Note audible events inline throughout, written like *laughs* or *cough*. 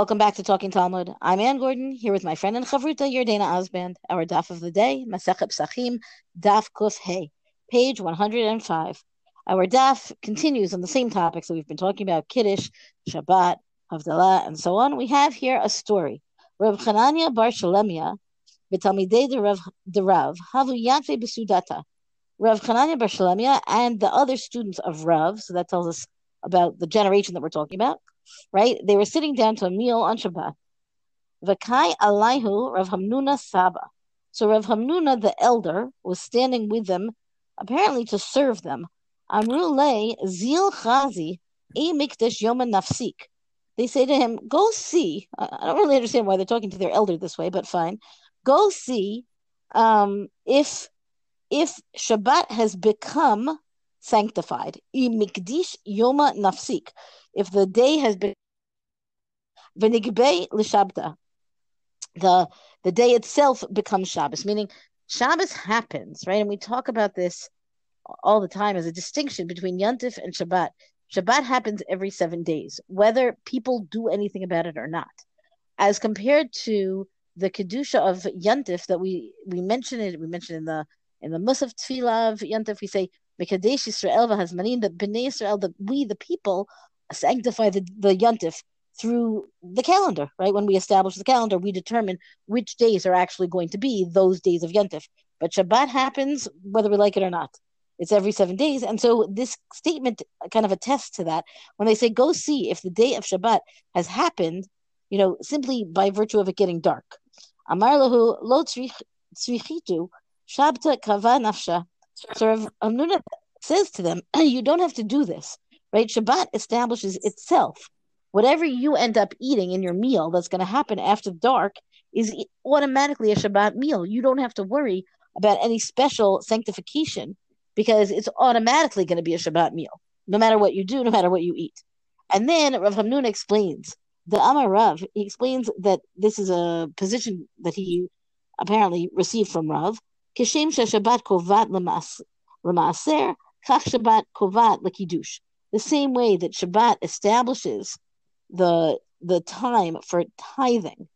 Welcome back to Talking Talmud. I'm Anne Gordon here with my friend and chavruta Yardena Osband. Our daf of the day, Masechet Psachim, daf Kuf Hey, page 105. Our daf continues on the same topics that we've been talking about: Kiddush, Shabbat, Havdalah, and so on. We have here a story. Rav Chananya Bar Shalemia, b'talmidei de Rav, havu besudata. Rav Chananya Bar Shalemia and the other students of Rav, so that tells us about the generation that we're talking about right? They were sitting down to a meal on Shabbat. Vakai Alaihu Rav Hamnuna Saba. So Rav Hamnuna, the elder, was standing with them, apparently to serve them. Amrule Zil Chazi E Mikdash Yoma Nafsik. They say to him, Go see. I don't really understand why they're talking to their elder this way, but fine. Go see um, if if Shabbat has become sanctified. I Mikdish Yoma Nafsik if the day has been the the day itself becomes Shabbos, meaning Shabbos happens, right? And we talk about this all the time as a distinction between Yontif and Shabbat. Shabbat happens every seven days, whether people do anything about it or not, as compared to the kedusha of Yontif that we we mentioned it. We mention in the in the Musaf Tfilah of Yontif, we say Mekadesh Yisrael v'Hazmanin that Bnei Yisrael, that we the people sanctify the, the yontif through the calendar, right? When we establish the calendar, we determine which days are actually going to be those days of yontif. But Shabbat happens whether we like it or not. It's every seven days. And so this statement kind of attests to that. When they say, go see if the day of Shabbat has happened, you know, simply by virtue of it getting dark. Amar lahu lo tzrichitu shabta kava nafsha. So Rav Amnuna says to them, *clears throat* you don't have to do this right? Shabbat establishes itself. Whatever you end up eating in your meal that's going to happen after dark is automatically a Shabbat meal. You don't have to worry about any special sanctification because it's automatically going to be a Shabbat meal, no matter what you do, no matter what you eat. And then Rav Hamnun explains the Amar Rav. He explains that this is a position that he apparently received from Rav. Kishem Shabbat kovat lemaser, chach Shabbat lekidush the same way that Shabbat establishes the the time for tithing,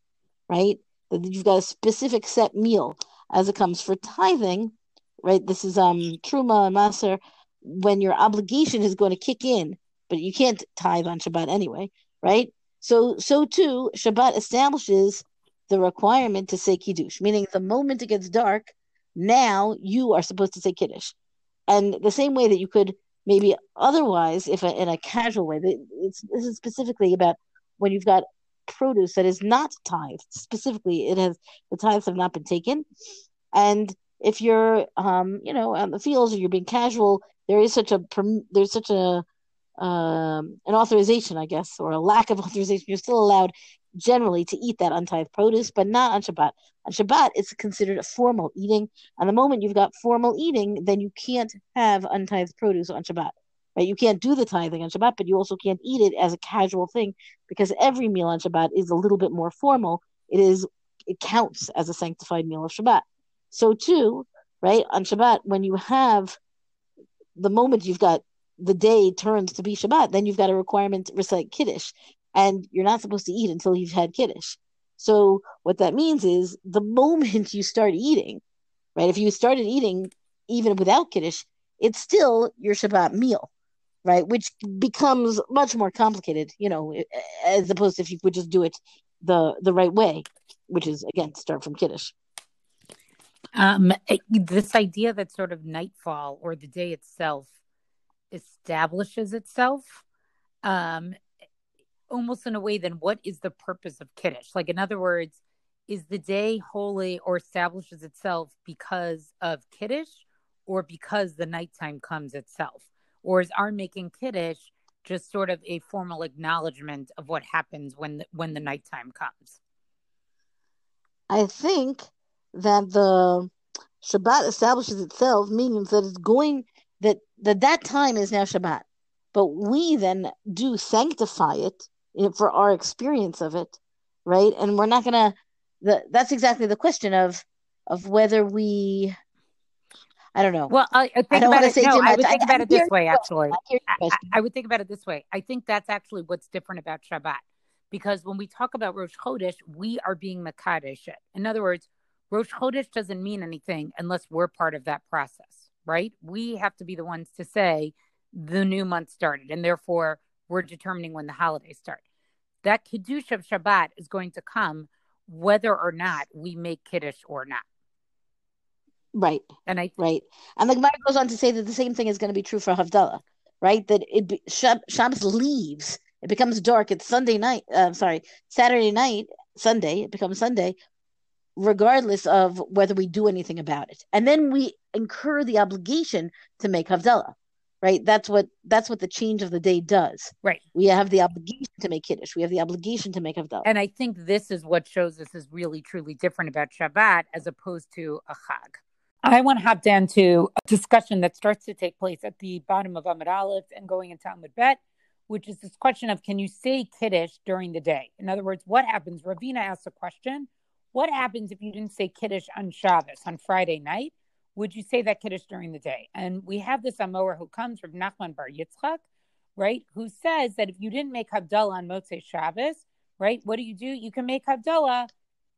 right? That you've got a specific set meal as it comes for tithing, right? This is um truma maser when your obligation is going to kick in, but you can't tithe on Shabbat anyway, right? So so too Shabbat establishes the requirement to say kiddush, meaning the moment it gets dark, now you are supposed to say kiddush, and the same way that you could maybe otherwise, if a, in a casual way, it's, this is specifically about when you've got produce that is not tithed. Specifically, it has the tithes have not been taken, and if you're, um, you know, on the fields or you're being casual, there is such a there's such a um, an authorization, I guess, or a lack of *laughs* authorization. You're still allowed generally to eat that untithed produce, but not on Shabbat. On Shabbat, it's considered a formal eating. And the moment you've got formal eating, then you can't have untithed produce on Shabbat. Right? You can't do the tithing on Shabbat, but you also can't eat it as a casual thing because every meal on Shabbat is a little bit more formal. It is it counts as a sanctified meal of Shabbat. So too, right, on Shabbat, when you have the moment you've got the day turns to be Shabbat, then you've got a requirement to recite Kiddush and you're not supposed to eat until you've had kiddush. So what that means is the moment *laughs* you start eating, right? If you started eating even without kiddush, it's still your Shabbat meal, right? Which becomes much more complicated, you know, as opposed to if you would just do it the the right way, which is again start from kiddush. Um, this idea that sort of nightfall or the day itself establishes itself um, almost in a way then what is the purpose of kiddush? Like in other words is the day holy or establishes itself because of kiddush or because the nighttime comes itself? Or is our making kiddush just sort of a formal acknowledgement of what happens when the, when the nighttime comes? I think that the shabbat establishes itself means that it's going that that that time is now shabbat. But we then do sanctify it for our experience of it, right? And we're not gonna. The, that's exactly the question of of whether we. I don't know. Well, I, I think I about it. No, I would think I, about it this way. Actually, I, I, would think about it this way. I think that's actually what's different about Shabbat, because when we talk about Rosh Chodesh, we are being Makadesh. In other words, Rosh Chodesh doesn't mean anything unless we're part of that process, right? We have to be the ones to say the new month started, and therefore we're determining when the holidays start. That Kiddush of Shabbat is going to come whether or not we make Kiddush or not. Right. And I right. And the Gemara goes on to say that the same thing is going to be true for Havdalah, right? That it be, Shab, Shabbos leaves. It becomes dark. It's Sunday night. Uh, sorry, Saturday night, Sunday. It becomes Sunday, regardless of whether we do anything about it. And then we incur the obligation to make Havdalah right? That's what that's what the change of the day does. Right. We have the obligation to make kiddush. We have the obligation to make havdalah and i think this is what shows us is really truly different about shabbat as opposed to a chag. I want to hop down to a discussion that starts to take place at the bottom of amud aleph and going into amud bet which is this question of can you say kiddush during the day? In other words what happens? Ravina asks a question. What happens if you didn't say kiddush on shabbos on friday night would you say that Kiddush during the day? And we have this Amoer who comes from Nachman Bar Yitzchak, right? Who says that if you didn't make Havdalah on Motzei Shabbos, right? What do you do? You can make Havdalah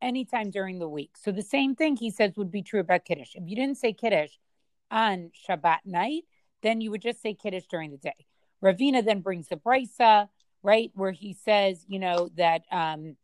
anytime during the week. So the same thing he says would be true about Kiddush. If you didn't say Kiddush on Shabbat night, then you would just say Kiddush during the day. Ravina then brings the Brisa, right, where he says, you know, that, um,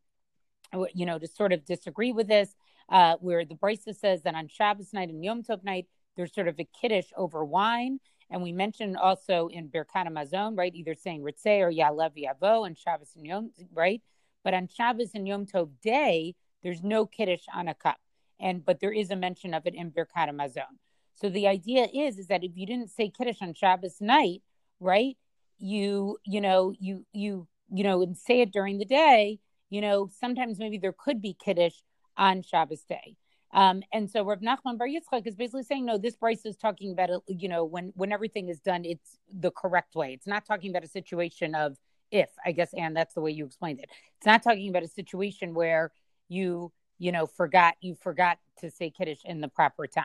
you know, to sort of disagree with this, uh, where the Brisa says that on Shabbos night and Yom Tov night, there's sort of a kiddush over wine. And we mentioned also in Birkat Hamazon, right, either saying Ritzeh or Ya'aleh V'yavo on Shabbos and Yom, right? But on Shabbos and Yom Tov day, there's no kiddush on a cup. And but there is a mention of it in Birkat Hamazon. So the idea is is that if you didn't say kiddush on Shabbos night, right, you you know you you you know and say it during the day, you know sometimes maybe there could be kiddush on Shabbos day. Um, and so Rav Nachman Bar Yitzchak is basically saying, no, this Brisa is talking about, you know, when when everything is done, it's the correct way. It's not talking about a situation of if, I guess, and that's the way you explained it. It's not talking about a situation where you, you know, forgot you forgot to say Kiddush in the proper time.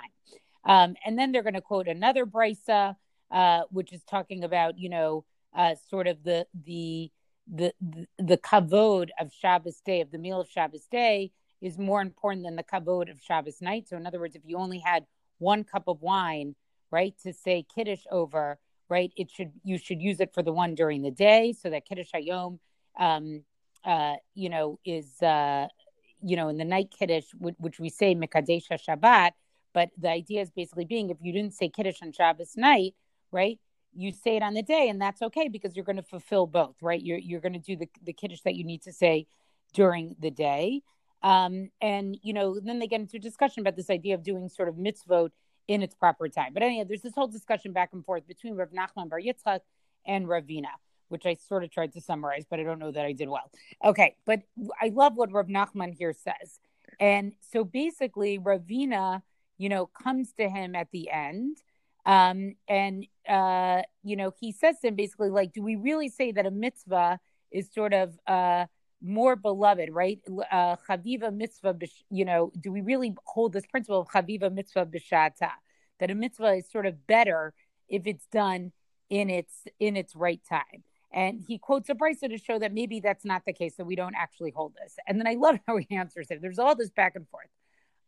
Um, and then they're going to quote another Brisa, uh, which is talking about, you know, uh, sort of the the the the, the kavod of Shabbos day of the meal of Shabbos day is more important than the kavod of Shabbos night. So, in other words, if you only had one cup of wine, right, to say kiddush over, right, it should you should use it for the one during the day, so that kiddush hayom, um, uh, you know, is uh, you know, in the night kiddush, which, we say mikadesha Shabbat, but the idea is basically being if you didn't say kiddush on Shabbos night, right, you say it on the day, and that's okay because you're going to fulfill both, right? You're you're going to do the the kiddush that you need to say during the day. Um, and you know, then they get into a discussion about this idea of doing sort of mitzvot in its proper time. But anyway, there's this whole discussion back and forth between Rav Nachman Bar Yitzchak and Ravina, which I sort of tried to summarize, but I don't know that I did well. Okay, but I love what Rav Nachman here says. And so basically, Ravina, you know, comes to him at the end. Um, and, uh, you know, he says to him basically, like, do we really say that a mitzvah is sort of, uh, more beloved, right? Uh, chaviva mitzvah, you know, do we really hold this principle of chaviva mitzvah b'shata? That a mitzvah is sort of better if it's done in its in its right time. And he quotes a brisa to show that maybe that's not the case, that we don't actually hold this. And then I love *laughs* how he answers it. There's all this back and forth.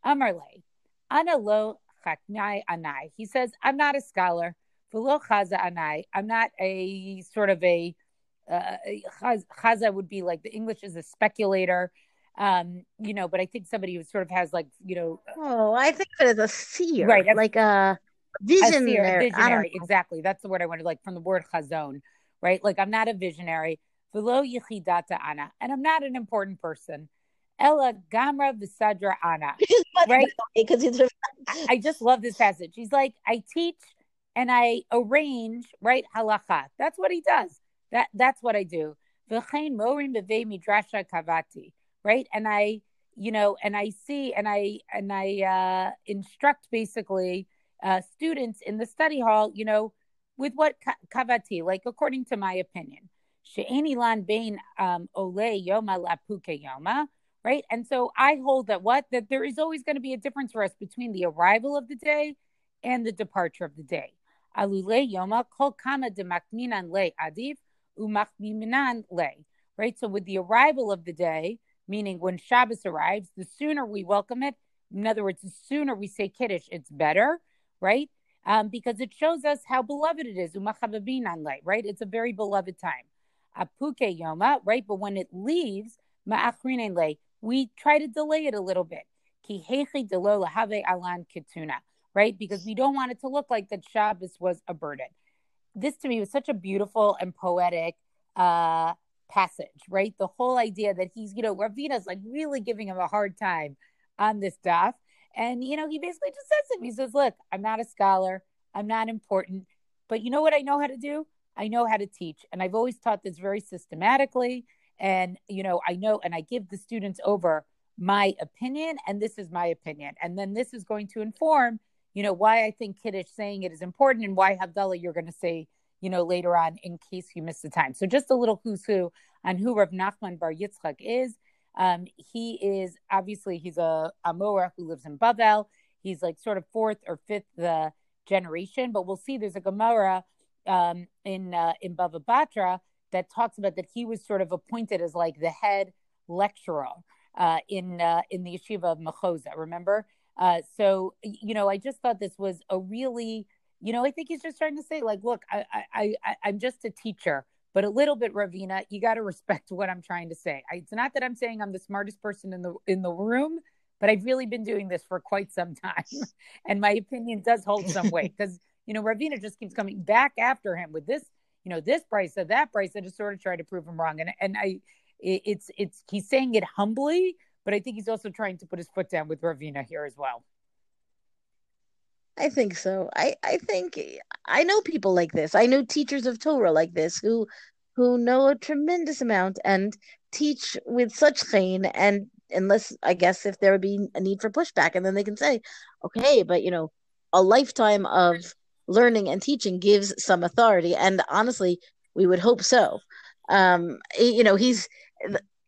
Amarle, ana lo chaknai anai. He says, I'm not a scholar. V'lo chaza anai. I'm not a sort of a uh, Chaza would be like the English is a speculator, um, you know, but I think somebody who sort of has like, you know. Oh, I think of it as a seer, right? Like a visionary. A seer, visionary, exactly. That's the word I wanted, like from the word chazon, right? Like I'm not a visionary. Velo yichidata ana, and I'm not an important person. Ella gamra visadra ana, *laughs* right? Because he's. I just love this passage. He's like, I teach and I arrange, right? Halacha. That's what he does. That that's what I do. Right. And I, you know, and I see and I and I uh instruct basically uh students in the study hall, you know, with what kavati, like according to my opinion. Lan bain um ole yoma lapuke yoma. Right. And so I hold that what? That there is always going to be a difference for us between the arrival of the day and the departure of the day. Alule yoma kol kama de makminan adif umachminan le, right? So with the arrival of the day, meaning when Shabbos arrives, the sooner we welcome it, in other words, the sooner we say Kiddush, it's better, right? Um, because it shows us how beloved it is, right? It's a very beloved time. Apuke Yoma, right? But when it leaves, ma'achrine lay. we try to delay it a little bit. alan kituna, right? Because we don't want it to look like that Shabbos was a burden. This to me was such a beautiful and poetic uh, passage, right? The whole idea that he's, you know, Ravina's like really giving him a hard time on this stuff. And, you know, he basically just says to he says, Look, I'm not a scholar, I'm not important, but you know what I know how to do? I know how to teach. And I've always taught this very systematically. And, you know, I know, and I give the students over my opinion, and this is my opinion. And then this is going to inform, you know, why I think Kiddush saying it is important and why Havdalah you're going to say, you know, later on in case you miss the time. So just a little who's who on who Rav Nachman Bar Yitzchak is. Um, he is obviously he's a Amora who lives in Bavel. He's like sort of fourth or fifth the generation, but we'll see. There's a Gemara um, in uh, in Bava Batra that talks about that he was sort of appointed as like the head lecturer uh, in uh, in the yeshiva of Mechoza. Remember? Uh, so you know, I just thought this was a really, you know, I think he's just trying to say like, look, I I, I I'm just a teacher but a little bit ravina you got to respect *laughs* what i'm trying to say. I, it's not that i'm saying i'm the smartest person in the in the room but i've really been doing this for quite some time *laughs* and my opinion does hold some weight *laughs* because you know ravina just keeps coming back after him with this you know this brisa that brisa i just sort of try to prove him wrong and and i it, it's it's he's saying it humbly but i think he's also trying to put his foot down with ravina here as well I think so. I, I think I know people like this. I know teachers of Torah like this who who know a tremendous amount and teach with such chen and unless I guess if there would be a need for pushback and then they can say, okay, but you know, a lifetime of learning and teaching gives some authority. And honestly, we would hope so. Um, you know, he's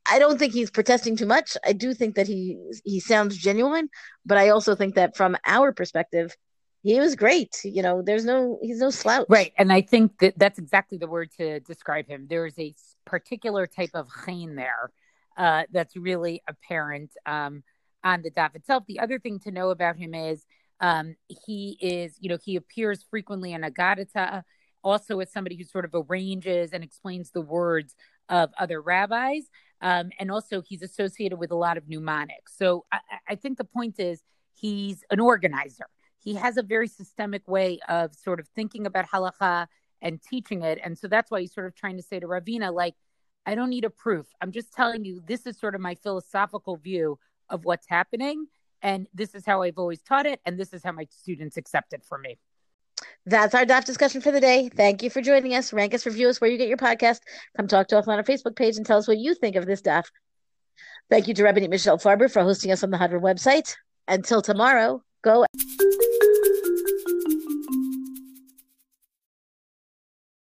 I don't think he's protesting too much. I do think that he he sounds genuine, but I also think that from our perspective, he was great. You know, there's no he's no slouch. Right, and I think that that's exactly the word to describe him. There is a particular type of chen there uh, that's really apparent um, on the daf itself. The other thing to know about him is um, he is, you know, he appears frequently in Agadata, also as somebody who sort of arranges and explains the words of other rabbis. Um, and also, he's associated with a lot of mnemonics. So I, I think the point is he's an organizer he has a very systemic way of sort of thinking about halacha and teaching it. And so that's why he's sort of trying to say to Ravina, like, I don't need a proof. I'm just telling you, this is sort of my philosophical view of what's happening. And this is how I've always taught it. And this is how my students accept it from me. That's our daf discussion for the day. Thank you for joining us. Rank us, review us where you get your podcast. Come talk to us on our Facebook page and tell us what you think of this daf. Thank you to Rabbi Michelle Farber for hosting us on the Hadran website. Until tomorrow, go.